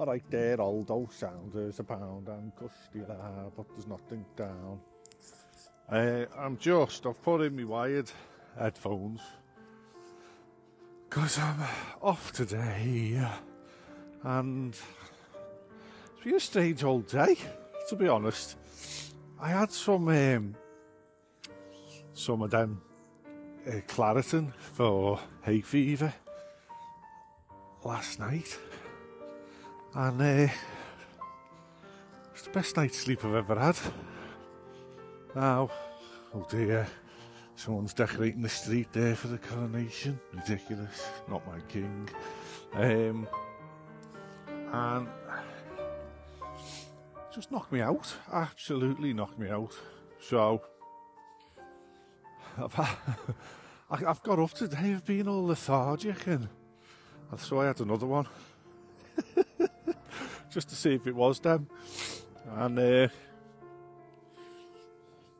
Alright there, Aldo, sounders abound and gusty la, but there's nothing down. Uh, I'm just, I've put in my wired headphones because I'm off today and it's been a strange old day, to be honest. I had some um, some of them uh, Claritin for hay fever last night, and uh, it's the best night's sleep I've ever had. Now, oh dear, someone's decorating the street there for the coronation. Ridiculous, not my king. Um, and just knocked me out. Absolutely knocked me out. So I've, I've got up today. I've been all lethargic, and so I had another one just to see if it was them. And uh,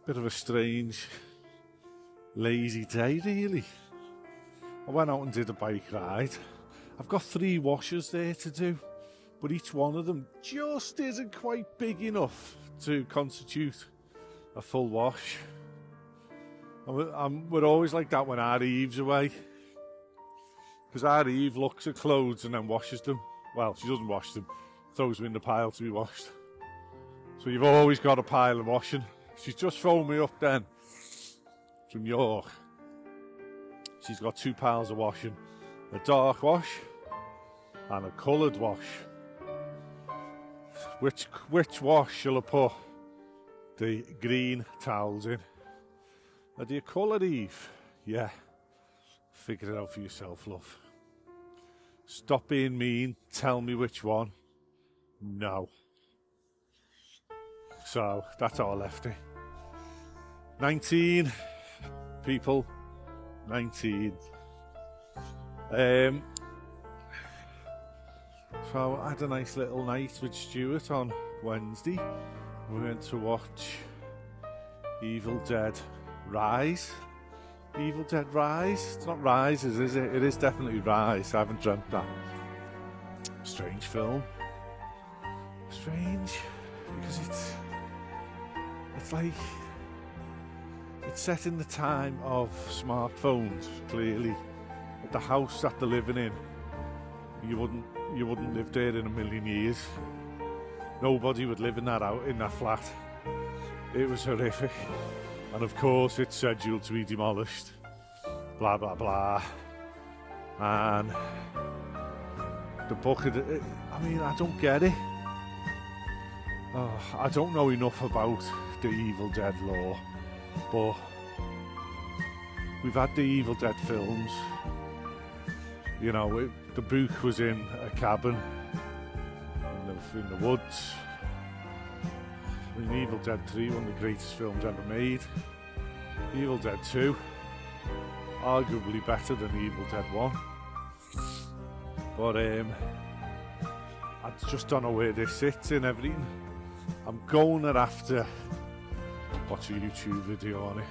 bit of a strange, lazy day, really. I went out and did a bike ride. I've got three washers there to do but each one of them just isn't quite big enough to constitute a full wash. And we're always like that when our Eve's away. Because our Eve looks at clothes and then washes them. Well, she doesn't wash them, throws them in the pile to be washed. So you've always got a pile of washing. She's just phoned me up then from York. She's got two piles of washing a dark wash and a coloured wash. Which which wash shall I put the green towels in? Are they colour Eve? Yeah. Figure it out for yourself, love. Stop being mean. Tell me which one. No. So that's all lefty. 19 people. 19. Um, so I had a nice little night with Stuart on Wednesday. We went to watch Evil Dead Rise. Evil Dead Rise? It's not Rises, is it? It is definitely Rise. I haven't dreamt that. Strange film. Strange because it's it's like it's set in the time of smartphones. Clearly, the house that they're living in, you wouldn't you wouldn't live there in a million years. Nobody would live in that out in that flat. It was horrific. And of course it's scheduled to be demolished. Blah blah blah. And the book of the, I mean I don't get it. Oh, I don't know enough about the Evil Dead lore, but we've had the Evil Dead films. You know, it, the book was in a cabin in the, in the woods. I mean, Evil Dead 3, one of the greatest films ever made. Evil Dead 2, arguably better than Evil Dead 1. But um, I just don't know where this sits in everything. I'm going after watch a YouTube video on it.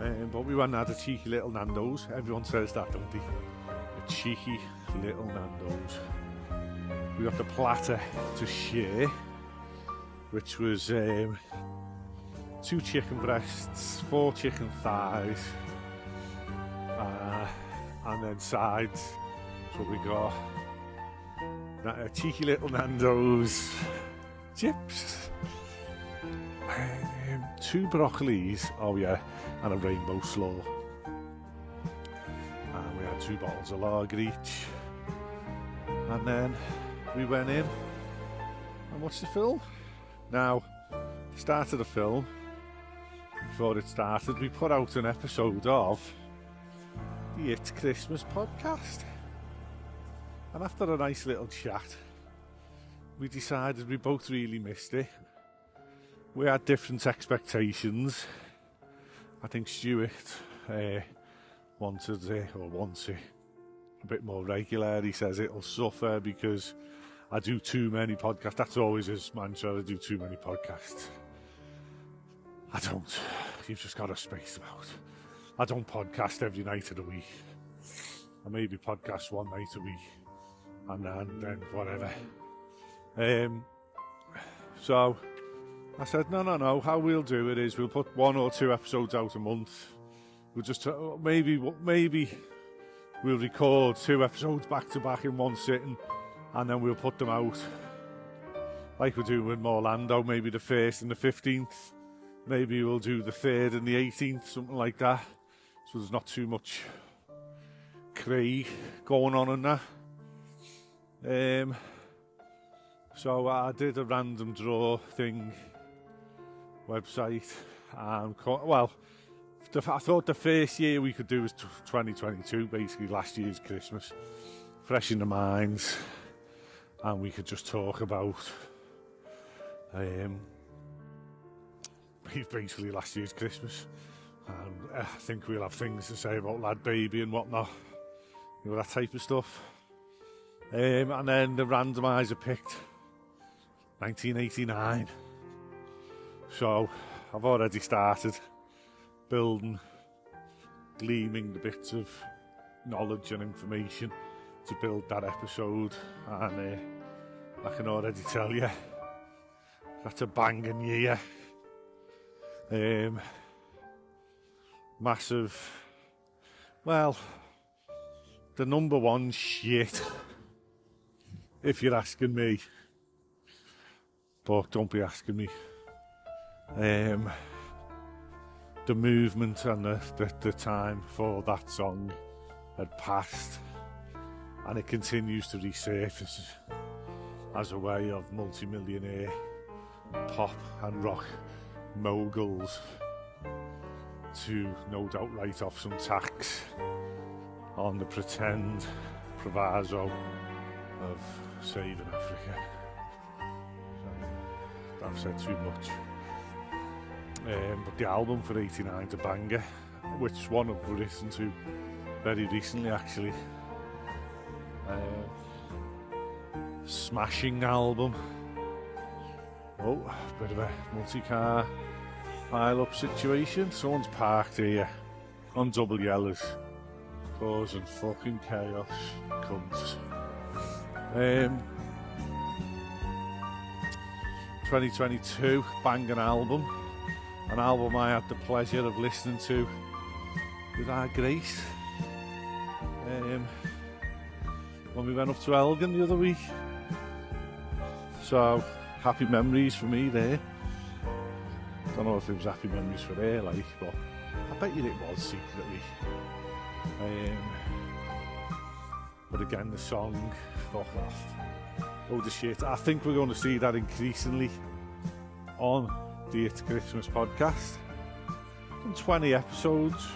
Um, but we went and had a cheeky little Nando's. Everyone says that, don't they? A cheeky little Nando's. We got the platter to share, which was um, two chicken breasts, four chicken thighs, uh, and then sides. So we got a cheeky little Nando's, chips, um, two broccolis, oh yeah, and a rainbow slaw And we had two bottles of lager each. And then we went in and watched the film. Now, start of the film, before it started, we put out an episode of the It's Christmas podcast. And after a nice little chat, we decided we both really missed it. We had different expectations. I think Stuart uh, wanted it or wants it a bit more regular. He says it'll suffer because I do too many podcasts. That's always his mantra. I do too many podcasts. I don't. You've just got to space them out. I don't podcast every night of the week. I maybe podcast one night a week. and then, then whatever. Um, so I said, no, no, no. How we'll do it is we'll put one or two episodes out a month. We'll just uh, maybe maybe we'll record two episodes back to back in one sitting, and then we'll put them out like we're doing with Morlando. Maybe the first and the fifteenth. Maybe we'll do the third and the eighteenth, something like that. So there's not too much Craig going on in that. Um, so I did a random draw thing website. Um, well, the, I thought the first year we could do was 2022, basically last year's Christmas, fresh in the minds, and we could just talk about um, basically last year's Christmas. And uh, I think we'll have things to say about LadBaby and whatnot, you know, that type of stuff. Um, and then the randomizer picked 1989. So I've already started building, gleaming the bits of knowledge and information to build that episode, and uh, I can already tell you that's a banging year. Um, massive. Well, the number one shit, if you're asking me. But don't be asking me. Um, the movement and the, the, the time for that song had passed, and it continues to resurface as a way of multi-millionaire pop and rock moguls to no doubt write off some tax on the pretend proviso of saving Africa. I've said too much. Um, but the album for 89 to banger, which one I've listened to very recently actually. Uh, smashing album. Oh, bit of a multi-car pile-up situation. Someone's parked here on double yellows, causing fucking chaos. Cunts. Um, 2022 banging album, an album I had the pleasure of listening to with our Grace um, when we went up to Elgin the other week. So happy memories for me there. Don't know if it was happy memories for her, like, but I bet you it was secretly. Um, but again, the song, fuck off. Load of shit. I think we're going to see that increasingly on the It's Christmas podcast. Done 20 episodes.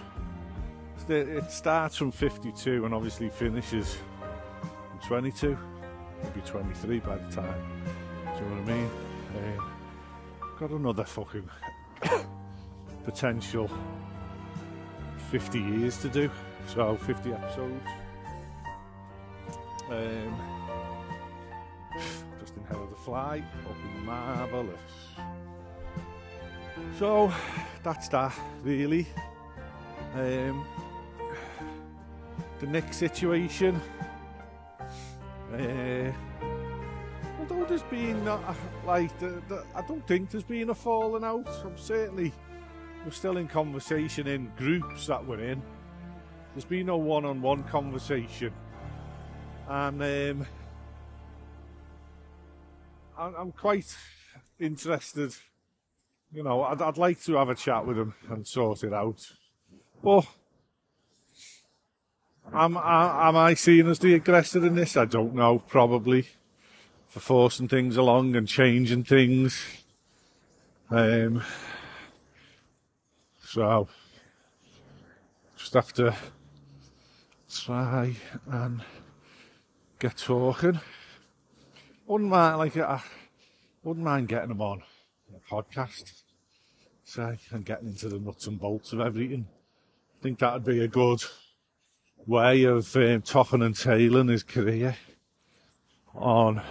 It starts from 52 and obviously finishes from 22, maybe 23 by the time. Do you know what I mean? Um, got another fucking potential 50 years to do. So 50 episodes. Um, fly, fucking marvellous. So that's that really. Um, the next situation. Uh, although there's been uh, like the, the, I don't think there's been a falling out. I'm certainly we're still in conversation in groups that we're in. There's been no one-on-one conversation, and um, I'm, quite interested. You know, I'd, I'd like to have a chat with him and sort it out, but. Am, am I seen as the aggressor in this? I don't know, probably. For forcing things along and changing things. Um, so, just have to try and get talking. Wouldn't mind, like, I wouldn't mind getting them on a podcast, say, and getting into the nuts and bolts of everything. I think that'd be a good way of um, topping and tailing his career on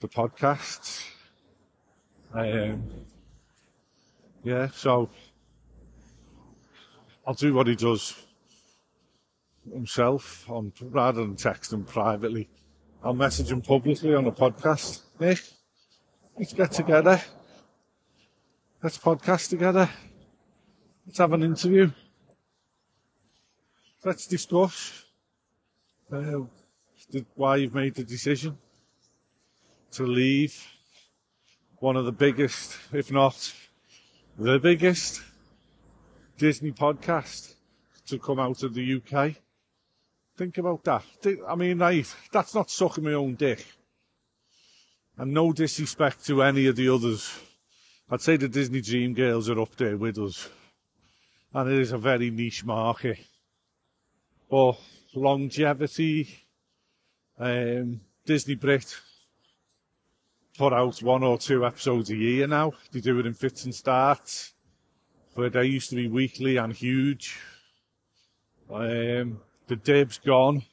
the podcasts. Um, yeah, so I'll do what he does himself on rather than text him privately. I'll message him publicly on a podcast. Nic, let's get together. Let's podcast together. Let's have an interview. Let's discuss uh, why you've made the decision to leave one of the biggest, if not the biggest, Disney podcast to come out of the UK. Think about that. I mean, I, that's not sucking my own dick. And no disrespect to any of the others. I'd say the Disney Dream Girls are up there with us. And it is a very niche market. But longevity, um, Disney Brit put out one or two episodes a year now. They do it in fits and starts. But they used to be weekly and huge. Um, the dib's gone.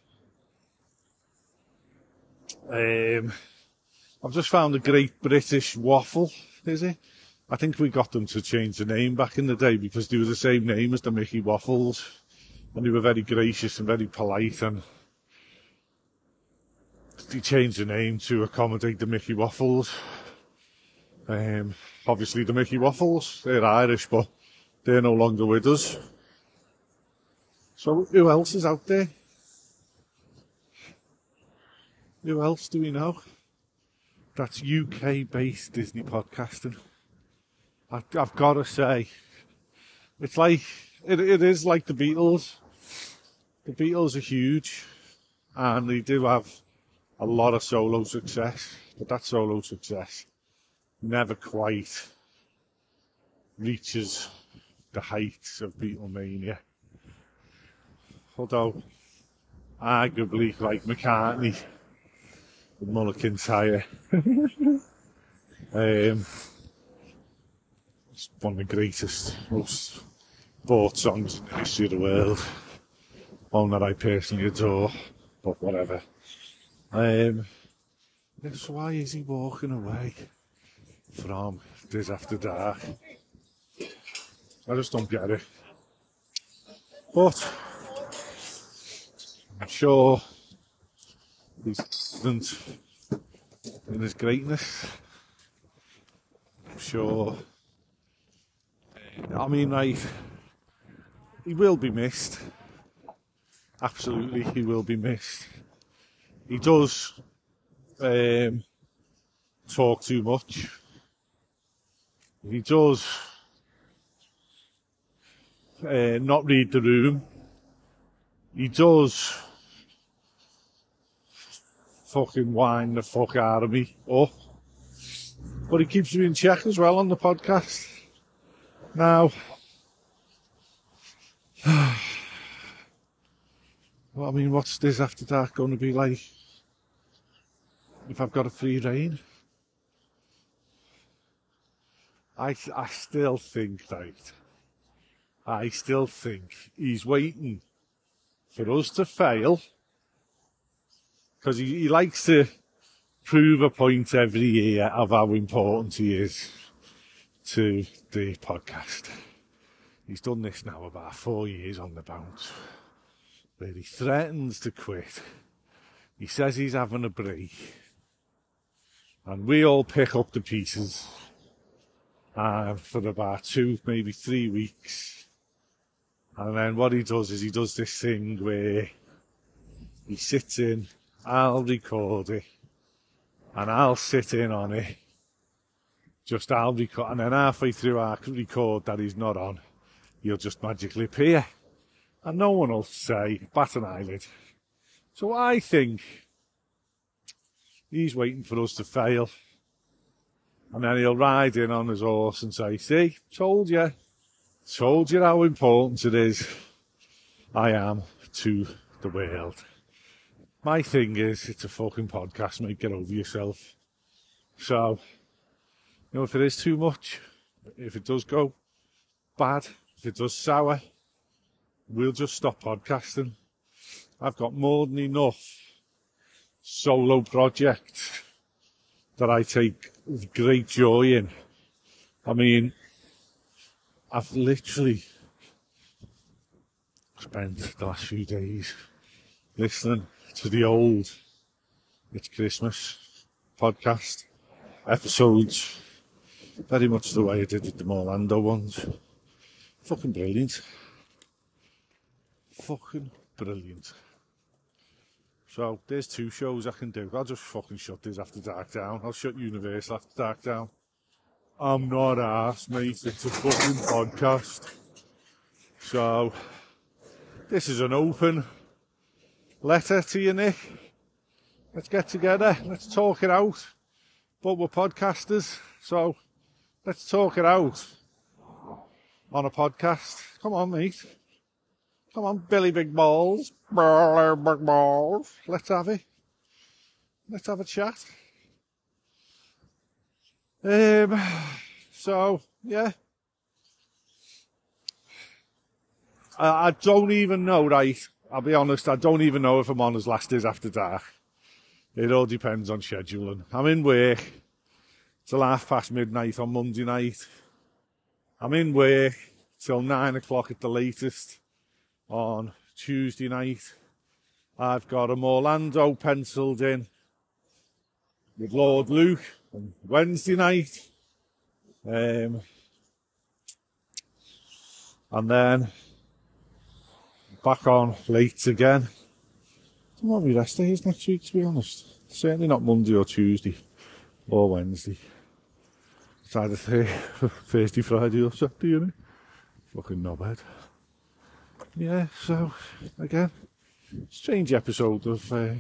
Um, I've just found a great British waffle, is it? I think we got them to change the name back in the day because they were the same name as the Mickey Waffles. And they were very gracious and very polite and they changed the name to accommodate the Mickey Waffles. Um, obviously the Mickey Waffles, they're Irish, but they're no longer with us. So who else is out there? Who else do we know? That's UK based Disney podcasting. I, have got to say, it's like, it, it is like the Beatles. The Beatles are huge and they do have a lot of solo success, but that solo success never quite reaches the heights of Beatlemania although arguably like McCartney with Mull of Kintyre. um, it's one of the greatest, most bought songs in the history of the world. One that I personally adore, but whatever. Um, so why is he walking away from this after dark? I just don't get it. But I'm sure he's confident in his greatness. I'm sure. I mean, he will be missed. Absolutely, he will be missed. He does um, talk too much. He does uh, not read the room. He does fucking wind the fuck out of me up. But he keeps me in check as well on the podcast. Now, well, I mean, what's this after dark going to be like if I've got a free reign? I, I still think, right, I still think he's waiting for us to fail because he, he likes to prove a point every year of how important he is to the podcast. He's done this now about four years on the bounce, where he threatens to quit. He says he's having a break, and we all pick up the pieces uh, for about two, maybe three weeks. And then what he does is he does this thing where he sits in I'll record it and I'll sit in on it. Just I'll record, and then halfway through our record that he's not on, he'll just magically appear. And no one will say, bat an eyelid. So I think he's waiting for us to fail. And then he'll ride in on his horse and say, see, told you, told you how important it is I am to the world. My thing is, it's a fucking podcast, mate. Get over yourself. So, you know, if it is too much, if it does go bad, if it does sour, we'll just stop podcasting. I've got more than enough solo projects that I take great joy in. I mean, I've literally spent the last few days listening to the old It's Christmas podcast episodes. Very much the way I did with the Orlando ones. Fucking brilliant. Fucking brilliant. So there's two shows I can do. I'll just fucking shut this after dark down. I'll shut Universal after dark down. I'm not asked, mate. It's a fucking podcast. So, this is an open letter to you, Nic. Let's get together. Let's talk it out. But we're podcasters, so let's talk it out on a podcast. Come on, mate. Come on, Billy Big Balls. Big Balls. Let's have it. Let's have a chat. Um, so, yeah. I, I don't even know, right? I'll be honest, I don't even know if I'm on as last is after dark. It all depends on scheduling. I'm in work till half past midnight on Monday night. I'm in work till nine o'clock at the latest on Tuesday night. I've got a Orlando penciled in with Lord Luke on Wednesday night. Um, and then back on late again. Don't what my rest day is next week, to be honest. Certainly not Monday or Tuesday or Wednesday. It's either Thursday, Friday or Saturday, you know. Fucking knobhead. Yeah, so, again, strange episode of uh,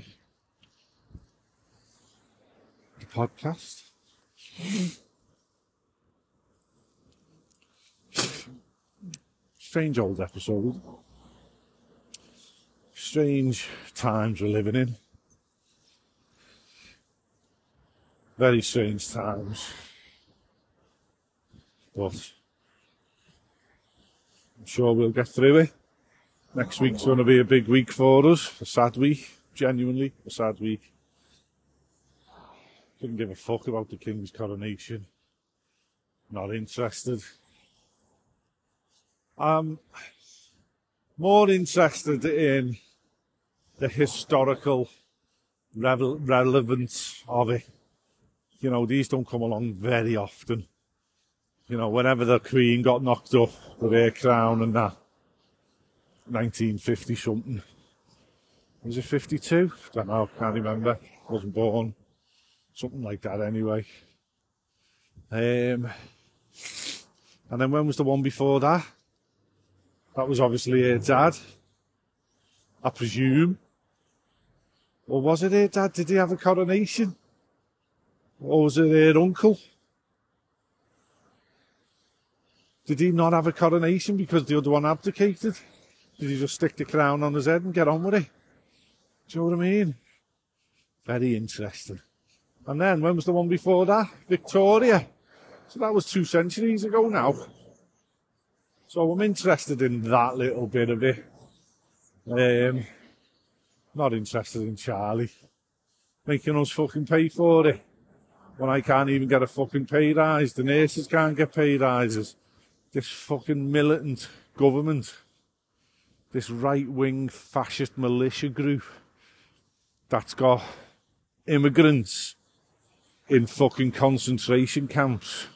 the podcast. strange old episode strange times we're living in. Very strange times. But I'm sure we'll get through it. Next week's going to be a big week for us, a sad week, genuinely a sad week. Couldn't give a fuck about the King's coronation. Not interested. I'm more interested in the historical revel- relevance of it. You know, these don't come along very often. You know, whenever the Queen got knocked up with her crown and that, 1950 something. Was it 52? Don't know, can't remember. Wasn't born. Something like that anyway. Um, and then when was the one before that? That was obviously her dad. I presume. Or was it her dad? Did he have a coronation? Or was it her uncle? Did he not have a coronation because the other one abdicated? Did he just stick the crown on his head and get on with it? Do you know what I mean? Very interesting. And then, when was the one before that? Victoria. So that was two centuries ago now. So I'm interested in that little bit of it. Um, not interested in Charlie making us fucking pay for it. When I can't even get a fucking pay rise, the nurses can't get pay rises. This fucking militant government, this right wing fascist militia group that's got immigrants in fucking concentration camps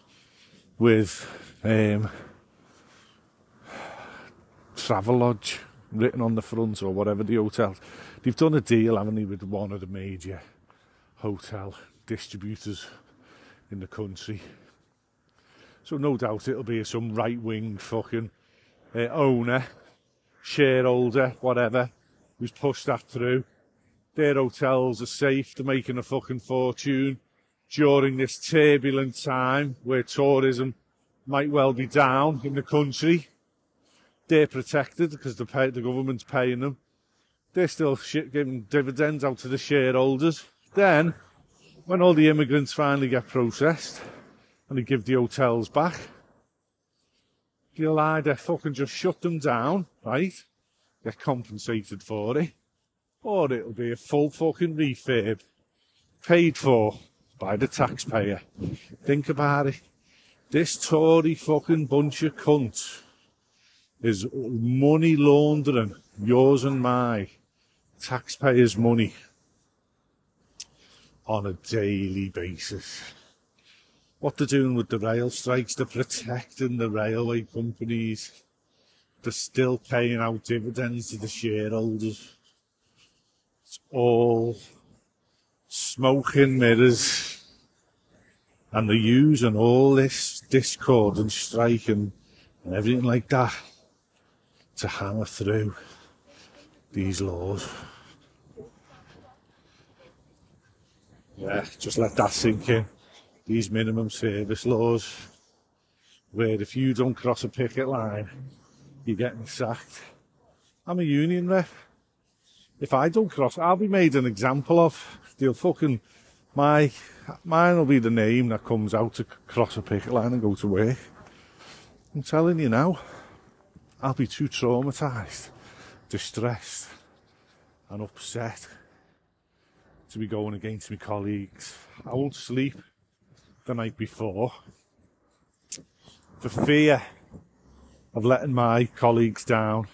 with um, Travelodge written on the front or whatever the hotel. They've done a deal, haven't they, with one of the major hotel distributors in the country. So no doubt it'll be some right wing fucking uh, owner, shareholder, whatever, who's pushed that through. Their hotels are safe, they're making a fucking fortune during this turbulent time where tourism might well be down in the country they're protected because the, pay, the government's paying them. They're still giving dividends out to the shareholders. Then, when all the immigrants finally get processed and they give the hotels back, they'll either fucking just shut them down, right? Get compensated for it, or it'll be a full fucking refurb paid for by the taxpayer. Think about it. This Tory fucking bunch of cunts is money laundering, yours and my taxpayers' money on a daily basis. What they're doing with the rail strikes, they're protecting the railway companies. They're still paying out dividends to the shareholders. It's all smoking mirrors. And the use and all this discord and strike and, and everything like that to hammer through these laws. Yeah, just let that sink in. These minimum service laws, where if you don't cross a picket line, you're getting sacked. I'm a union rep. If I don't cross, I'll be made an example of. They'll fucking my mine will be the name that comes out to cross a picket line and go to work. I'm telling you now, I'll be too traumatized, distressed, and upset to be going against my colleagues. I won't sleep the night before for fear of letting my colleagues down.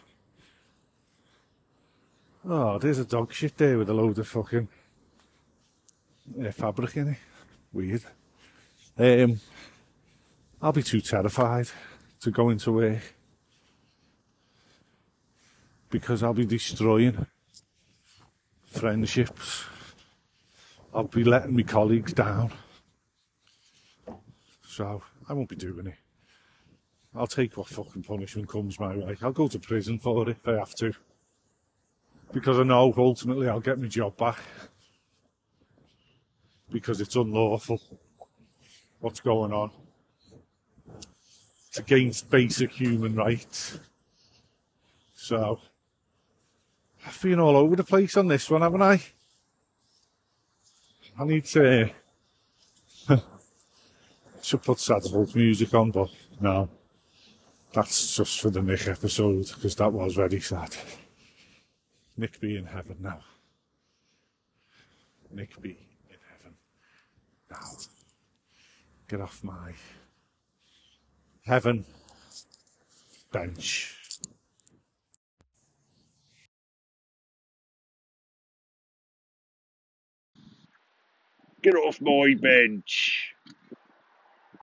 Oh, there's a dog shit there with a load of fucking uh, fabric in it. Weird. Um, I'll be too terrified to go into work because I'll be destroying friendships. I'll be letting my colleagues down. So I won't be doing it. I'll take what fucking punishment comes my way. I'll go to prison for it if I have to. Because I know ultimately I'll get my job back. Because it's unlawful what's going on. It's against basic human rights. So, I've been all over the place on this one, haven't I? I need to. should put Sadler's music on, but no. That's just for the Nic episode, because that was very sad. Nic be in heaven now. Nic be now. Get off my heaven bench. Get off my bench.